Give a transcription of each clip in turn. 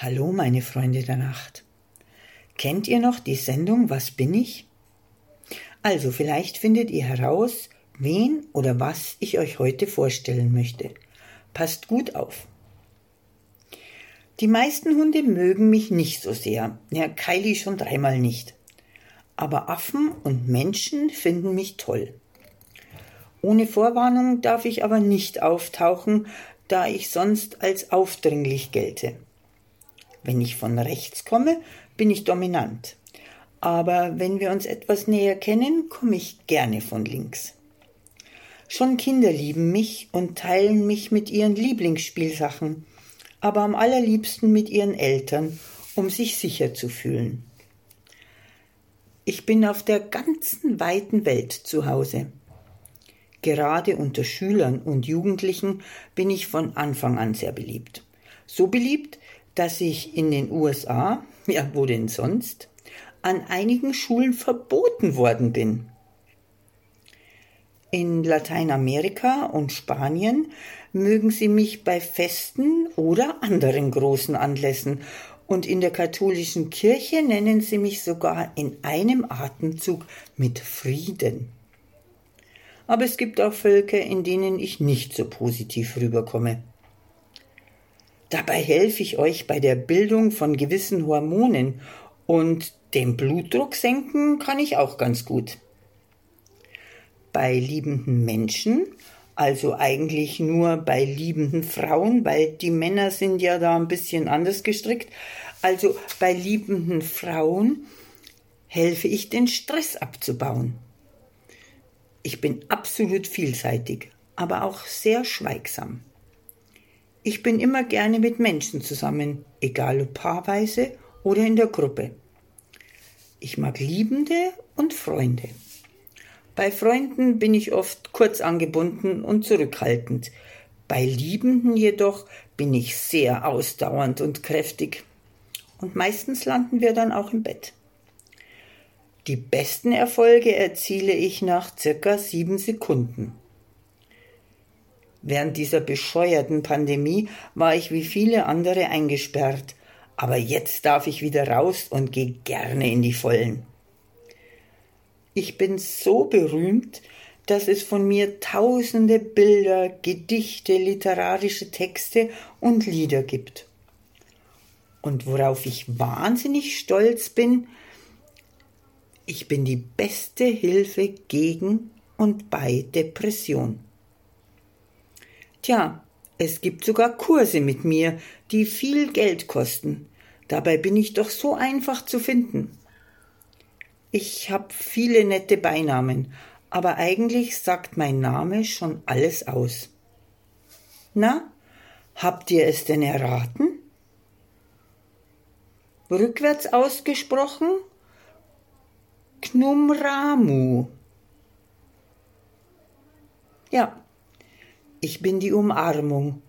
Hallo, meine Freunde der Nacht. Kennt ihr noch die Sendung Was bin ich? Also vielleicht findet ihr heraus, wen oder was ich euch heute vorstellen möchte. Passt gut auf. Die meisten Hunde mögen mich nicht so sehr. Ja, Kylie schon dreimal nicht. Aber Affen und Menschen finden mich toll. Ohne Vorwarnung darf ich aber nicht auftauchen, da ich sonst als aufdringlich gelte. Wenn ich von rechts komme, bin ich dominant. Aber wenn wir uns etwas näher kennen, komme ich gerne von links. Schon Kinder lieben mich und teilen mich mit ihren Lieblingsspielsachen, aber am allerliebsten mit ihren Eltern, um sich sicher zu fühlen. Ich bin auf der ganzen weiten Welt zu Hause. Gerade unter Schülern und Jugendlichen bin ich von Anfang an sehr beliebt. So beliebt, dass ich in den USA, ja wo denn sonst, an einigen Schulen verboten worden bin. In Lateinamerika und Spanien mögen sie mich bei Festen oder anderen großen Anlässen, und in der katholischen Kirche nennen sie mich sogar in einem Atemzug mit Frieden. Aber es gibt auch Völker, in denen ich nicht so positiv rüberkomme. Dabei helfe ich euch bei der Bildung von gewissen Hormonen und den Blutdruck senken kann ich auch ganz gut. Bei liebenden Menschen, also eigentlich nur bei liebenden Frauen, weil die Männer sind ja da ein bisschen anders gestrickt, also bei liebenden Frauen helfe ich den Stress abzubauen. Ich bin absolut vielseitig, aber auch sehr schweigsam. Ich bin immer gerne mit Menschen zusammen, egal ob paarweise oder in der Gruppe. Ich mag Liebende und Freunde. Bei Freunden bin ich oft kurz angebunden und zurückhaltend. Bei Liebenden jedoch bin ich sehr ausdauernd und kräftig. Und meistens landen wir dann auch im Bett. Die besten Erfolge erziele ich nach circa sieben Sekunden. Während dieser bescheuerten Pandemie war ich wie viele andere eingesperrt, aber jetzt darf ich wieder raus und gehe gerne in die Vollen. Ich bin so berühmt, dass es von mir tausende Bilder, Gedichte, literarische Texte und Lieder gibt. Und worauf ich wahnsinnig stolz bin, ich bin die beste Hilfe gegen und bei Depression. Tja, es gibt sogar Kurse mit mir, die viel Geld kosten. Dabei bin ich doch so einfach zu finden. Ich habe viele nette Beinamen, aber eigentlich sagt mein Name schon alles aus. Na, habt ihr es denn erraten? Rückwärts ausgesprochen? Knumramu. Ja, ich bin die Umarmung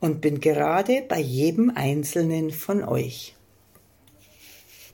und bin gerade bei jedem einzelnen von euch.